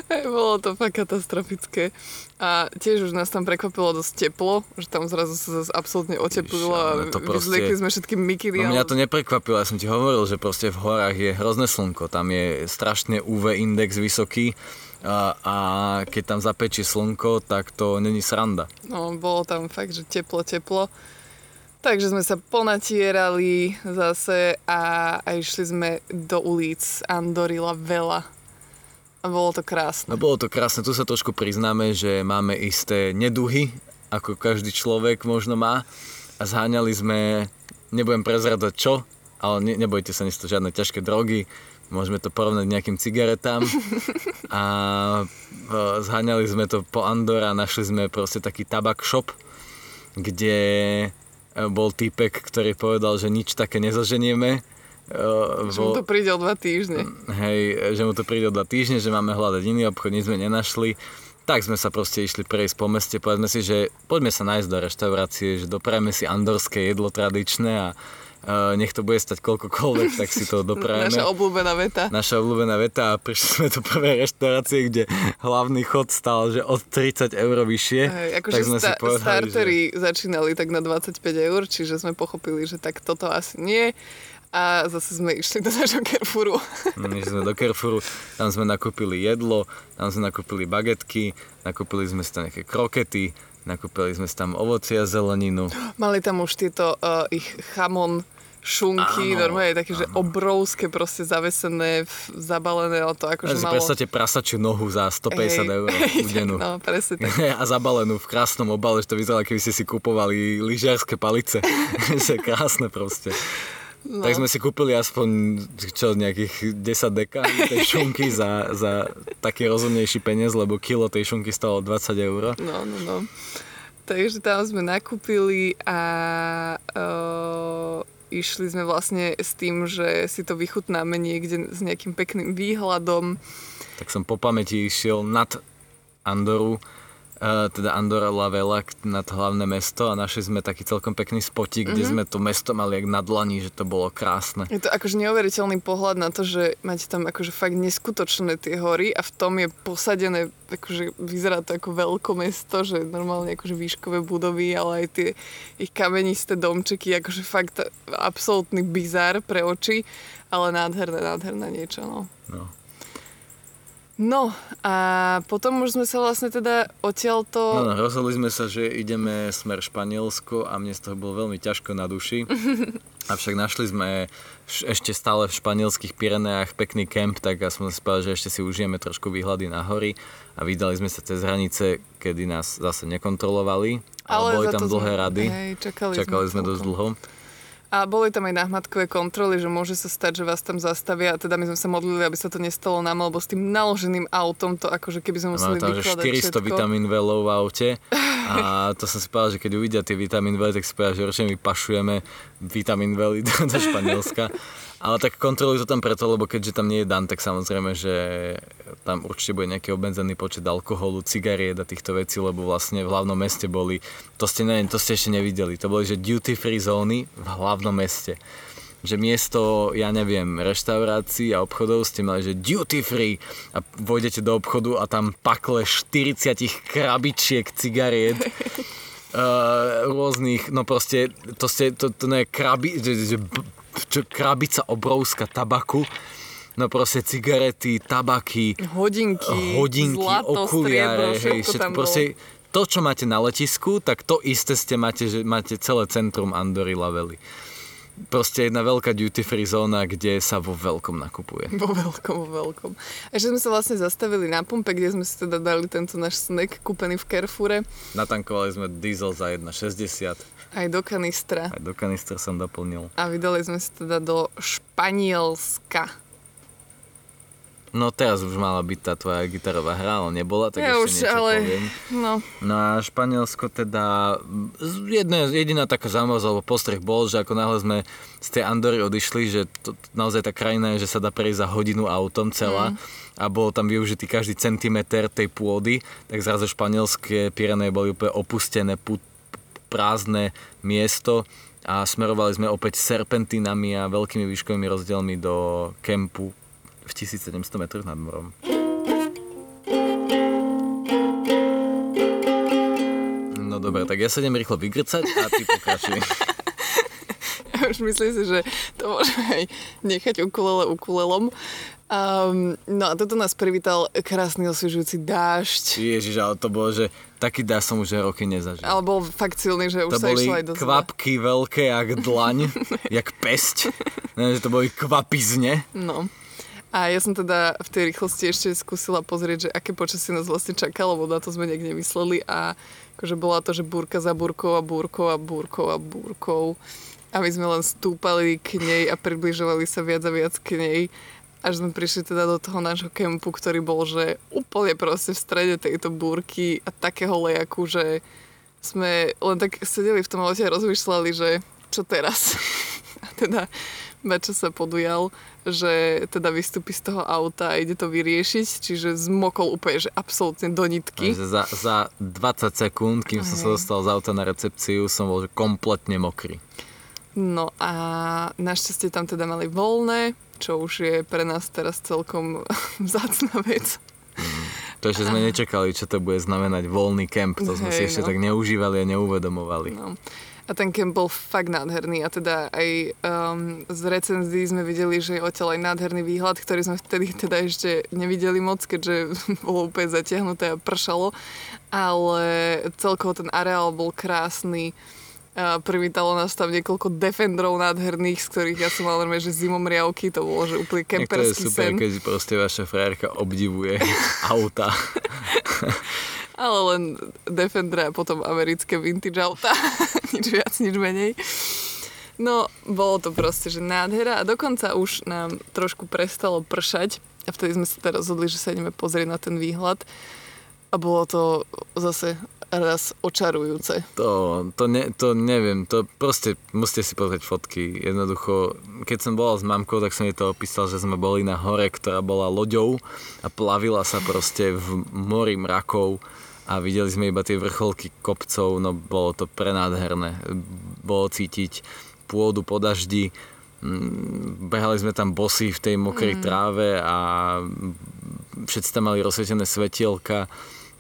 Bolo to fakt katastrofické. A tiež už nás tam prekvapilo dosť teplo, že tam zrazu sa zase absolútne oteplilo a proste- vyzliekli sme všetky mikiny. No ale- mňa to neprekvapilo, ja som ti hovoril, že proste v horách je hrozné slnko, tam je strašne UV index vysoký a, a keď tam zapečí slnko, tak to není sranda. No, bolo tam fakt, že teplo, teplo. Takže sme sa ponatierali zase a, a išli sme do ulic Andorila veľa. A bolo to krásne. No bolo to krásne, tu sa trošku priznáme, že máme isté neduhy, ako každý človek možno má a zháňali sme, nebudem prezradať čo, ale ne, nebojte sa, nie sú to žiadne ťažké drogy, môžeme to porovnať nejakým cigaretám a e, zháňali sme to po Andore a našli sme proste taký tabak shop, kde e, bol týpek, ktorý povedal, že nič také nezaženieme. E, Že mu to príde o dva týždne. Hej, že mu to príde o dva týždne, že máme hľadať iný obchod, nič sme nenašli. Tak sme sa proste išli prejsť po meste, povedzme si, že poďme sa nájsť do reštaurácie, že doprajeme si andorské jedlo tradičné a uh, nech to bude stať koľkokoľvek, tak si to doprajeme. Naša obľúbená veta. Naša obľúbená veta a prišli sme do prvej reštaurácie, kde hlavný chod stal, že od 30 eur vyššie. Hej, akože tak sme si sta- povedali, startery začínali tak na 25 eur, čiže sme pochopili, že tak toto asi nie. A zase sme išli do nášho Carrefouru. My sme do Carrefouru, tam sme nakúpili jedlo, tam sme nakúpili bagetky, nakúpili sme si tam nejaké krokety, nakúpili sme si tam ovocia, zeleninu. Mali tam už tieto uh, ich chamon šunky, Áno, normálne také, že obrovské proste zavesené, zabalené o to, akože Takže malo... predstavte prasačiu nohu za 150 eur udenú. No, presne tak. a zabalenú v krásnom obale, že to vyzeralo, keby ste si kupovali lyžiarske palice. že je krásne proste. No. Tak sme si kúpili aspoň čo, nejakých 10 deka tej šunky za, za taký rozumnejší peniaz, lebo kilo tej šunky stalo 20 eur. No, no, no. Takže tam sme nakúpili a uh, išli sme vlastne s tým, že si to vychutnáme niekde s nejakým pekným výhľadom. Tak som po pamäti išiel nad Andoru, teda Andorra la Vela, k- nad hlavné mesto a našli sme taký celkom pekný spotík, kde sme to mesto mali jak na dlani, že to bolo krásne. Je to akože neuveriteľný pohľad na to, že máte tam akože fakt neskutočné tie hory a v tom je posadené, akože vyzerá to ako veľkomesto, že normálne akože výškové budovy, ale aj tie ich kamenisté domčeky, akože fakt absolútny bizár pre oči, ale nádherné, nádherné niečo, no. No. No a potom už sme sa vlastne teda odtiaľto... No, no, rozhodli sme sa, že ideme smer Španielsko a mne z toho bolo veľmi ťažko na duši. Avšak našli sme ešte stále v španielských Pireneách pekný kemp, tak ja som si povedal, že ešte si užijeme trošku výhľady na hory a vydali sme sa cez hranice, kedy nás zase nekontrolovali, ale, boli tam dlhé sme- rady. Hej, čakali, Čakali sme dosť celkom. dlho. A boli tam aj náhmatkové kontroly, že môže sa stať, že vás tam zastavia a teda my sme sa modlili, aby sa to nestalo nám, lebo s tým naloženým autom to akože keby sme museli Máme tam, vykladať 400 všetko. vitamín velov v aute a to som si povedal, že keď uvidia tie vitamín V, tak si povedal, že určite my pašujeme vitamín V do, do Španielska. Ale tak kontrolujú to tam preto, lebo keďže tam nie je dan, tak samozrejme, že tam určite bude nejaký obmedzený počet alkoholu, cigariet a týchto vecí, lebo vlastne v hlavnom meste boli, to ste, neviem, to ste ešte nevideli, to boli, že duty free zóny v hlavnom meste. Že miesto, ja neviem, reštaurácií a obchodov ste mali, že duty free a vojdete do obchodu a tam pakle 40 krabičiek cigariet uh, rôznych, no proste, to, ste, to, to je krabi, že, že, krabica obrovská tabaku, no proste cigarety, tabaky, Hodinky, hodinky, zlato, okuliare, striebro, hej, všetko proste, to, čo máte na letisku, tak to isté ste máte, že máte celé centrum Andory Lavely. Proste jedna veľká duty free zóna, kde sa vo veľkom nakupuje. Vo veľkom, vo veľkom. A že sme sa vlastne zastavili na pumpe, kde sme si teda dali tento náš snack kúpený v Carrefoure, Natankovali sme diesel za 1,60, aj do kanistra. aj do kanistra som doplnil. A vydali sme si teda do Španielska. No teraz už mala byť tá tvoja gitarová hra, ale nebola, tak ja ešte už, niečo ale... poviem. No, No a Španielsko teda, jedna, jediná taká zaujímavosť alebo postreh bol, že ako náhle sme z tej Andory odišli, že to, naozaj tá krajina je, že sa dá prejsť za hodinu autom celá mm. a bolo tam využitý každý centimeter tej pôdy, tak zrazu španielské Pyreneje boli úplne opustené, pu, prázdne miesto a smerovali sme opäť serpentinami a veľkými výškovými rozdielmi do kempu v 1700 metrov nad morom. No dobre, tak ja sa idem rýchlo vygrcať a ty pokračuj. Už myslím si, že to môžeme aj nechať ukulele ukulelom. Um, no a toto nás privítal krásny osviežujúci dážď. Ježiš, ale to bolo, že taký dážď som už roky nezažil. Ale bol fakt silný, že už to sa išlo aj do zle. kvapky veľké, jak dlaň, jak pesť. Ne, že to boli kvapizne. No. A ja som teda v tej rýchlosti ešte skúsila pozrieť, že aké počasie nás vlastne čakalo, lebo na to sme nejak nemysleli a akože bola to, že búrka za búrkou a búrkou a búrkou a búrkou. A my sme len stúpali k nej a približovali sa viac a viac k nej až sme prišli teda do toho nášho kempu, ktorý bol, že úplne proste v strede tejto búrky a takého lejaku, že sme len tak sedeli v tom aute a rozmýšľali, že čo teraz? A teda Bača sa podujal, že teda vystúpi z toho auta a ide to vyriešiť, čiže zmokol úplne, že absolútne do nitky. Takže za, za 20 sekúnd, kým som sa dostal z auta na recepciu, som bol že kompletne mokrý. No a našťastie tam teda mali voľné, čo už je pre nás teraz celkom vzácna vec. To ešte sme nečakali, čo to bude znamenať voľný kemp. To sme si Hej, ešte no. tak neužívali a neuvedomovali. No. A ten kemp bol fakt nádherný a teda aj um, z recenzií sme videli, že je odtiaľ aj nádherný výhľad, ktorý sme vtedy teda ešte nevideli moc, keďže bolo úplne zatiahnuté a pršalo, ale celkovo ten areál bol krásny. A privítalo nás tam niekoľko defendrov nádherných, z ktorých ja som mal normálne, že zimom riavky, to bolo, že úplne je kemperský super, sen. keď proste vaša frajerka obdivuje auta. Ale len Defender a potom americké vintage auta. nič viac, nič menej. No, bolo to proste, že nádhera a dokonca už nám trošku prestalo pršať a vtedy sme sa teda rozhodli, že sa ideme pozrieť na ten výhľad a bolo to zase raz očarujúce. To, to, ne, to neviem, to proste musíte si pozrieť fotky. Jednoducho, keď som bola s mamkou, tak som jej to opísal, že sme boli na hore, ktorá bola loďou a plavila sa proste v mori mrakov a videli sme iba tie vrcholky kopcov, no bolo to prenádherné. Bolo cítiť pôdu po daždi, Mm, behali sme tam bosí v tej mokrej tráve a všetci tam mali rozsvietené svetielka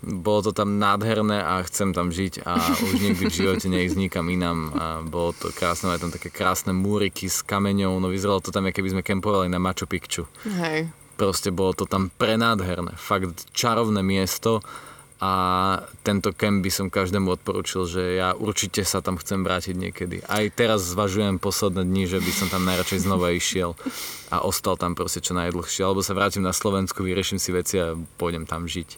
bolo to tam nádherné a chcem tam žiť a už nikdy v živote neísť nikam inám a bolo to krásne, aj tam také krásne múriky s kameňou, no vyzeralo to tam, keby sme kempovali na Machu Picchu. Hej. Proste bolo to tam prenádherné, fakt čarovné miesto a tento kemp by som každému odporúčil, že ja určite sa tam chcem vrátiť niekedy. Aj teraz zvažujem posledné dni, že by som tam najradšej znova išiel a ostal tam proste čo najdlhšie. Alebo sa vrátim na Slovensku, vyrieším si veci a pôjdem tam žiť.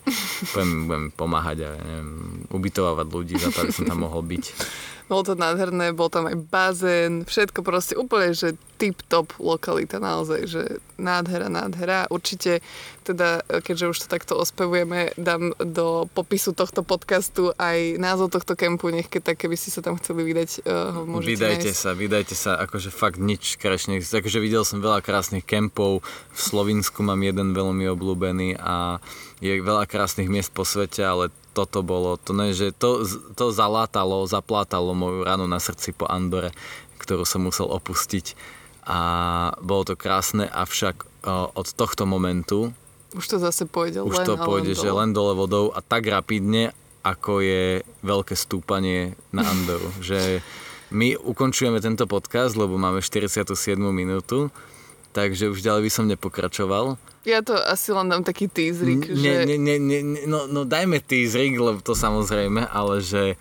Budem, budem pomáhať a neviem, ubytovávať ľudí za to, aby som tam mohol byť. Bolo to nádherné, bol tam aj bazén, všetko proste úplne, že tip-top lokalita naozaj, že nádhera, nádhera. Určite teda, keďže už to takto ospevujeme, dám do popisu tohto podcastu aj názov tohto kempu, nech keď tak, keby ste sa tam chceli vydať, uh, ho môžete Vydajte nájsť. sa, vydajte sa, akože fakt nič krajšie. Akože videl som veľa krásnych kempov, v Slovinsku mám jeden veľmi obľúbený a je veľa krásnych miest po svete, ale toto bolo, to ne, že to, to zalátalo, zaplátalo moju ranu na srdci po Andore, ktorú som musel opustiť. A bolo to krásne, avšak od tohto momentu Už to zase pôjde už len to pôjde, len že dole. len dole vodou a tak rapidne, ako je veľké stúpanie na Andoru. že my ukončujeme tento podcast, lebo máme 47. minútu, takže už ďalej by som nepokračoval. Ja to asi len dám taký teaserik, N- že... ne, ne, ne, ne, no, no dajme teaserik, lebo to samozrejme, ale že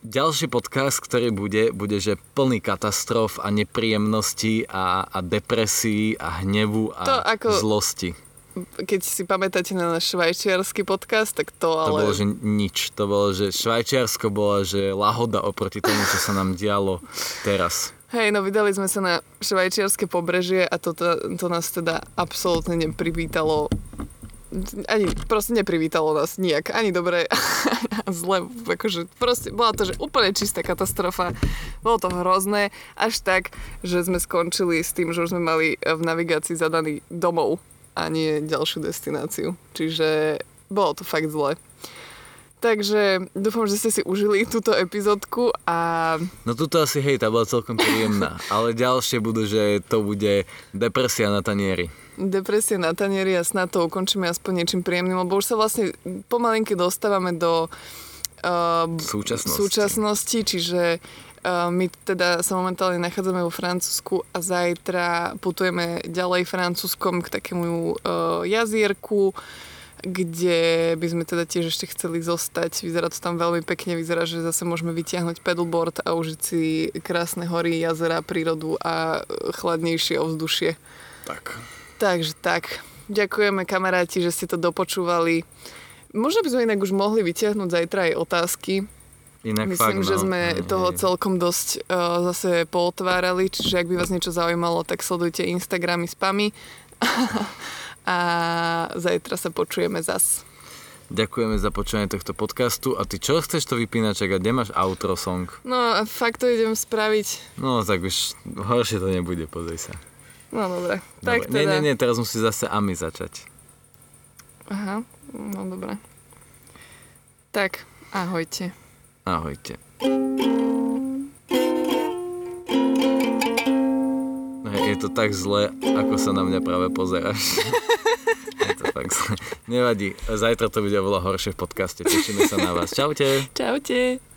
ďalší podcast, ktorý bude, bude že plný katastrof a nepríjemností a, a depresí a hnevu a To ako- zlosti. keď si pamätáte na náš švajčiarsky podcast, tak to, To ale... bolo, že nič. To bolo, že Švajčiarsko bola, že lahoda oproti tomu, čo sa nám dialo teraz. Hej, no vydali sme sa na švajčiarske pobrežie a to, to, to nás teda absolútne neprivítalo. Ani proste neprivítalo nás nijak, ani dobre, zle, akože proste bola to, že úplne čistá katastrofa, bolo to hrozné, až tak, že sme skončili s tým, že už sme mali v navigácii zadaný domov a nie ďalšiu destináciu, čiže bolo to fakt zle. Takže dúfam, že ste si užili túto epizódku a No tuto asi, hej, tá bola celkom príjemná. Ale ďalšie budú, že to bude depresia na tanieri. depresia na tanieri a snad to ukončíme aspoň niečím príjemným, lebo už sa vlastne pomalinky dostávame do uh, súčasnosti. súčasnosti, čiže uh, my teda sa momentálne nachádzame vo Francúzsku a zajtra putujeme ďalej Francúzskom k takému uh, jazierku, kde by sme teda tiež ešte chceli zostať. Vyzerá to tam veľmi pekne, vyzerá, že zase môžeme vytiahnuť pedalboard a užiť si krásne hory, jazera, prírodu a chladnejšie ovzdušie. Tak. Takže tak, ďakujeme kamaráti, že ste to dopočúvali. Možno by sme inak už mohli vyťahnuť zajtra aj otázky. Inak Myslím, fakt, že no. sme toho hej. celkom dosť uh, zase pootvárali, čiže ak by vás niečo zaujímalo, tak sledujte Instagramy spamy a zajtra sa počujeme zas. Ďakujeme za počúvanie tohto podcastu. A ty čo chceš to vypínaček a kde máš outro song? No fakt to idem spraviť. No tak už horšie to nebude, pozri sa. No dobre, tak Dobre. Nie, teda. nie, nie, teraz musí zase Ami začať. Aha, no dobre. Tak, ahojte. Ahojte. Hej, je to tak zle, ako sa na mňa práve pozeráš. je to fakt zle. Nevadí, zajtra to bude oveľa horšie v podcaste. Tešíme sa na vás. Čaute. Čaute.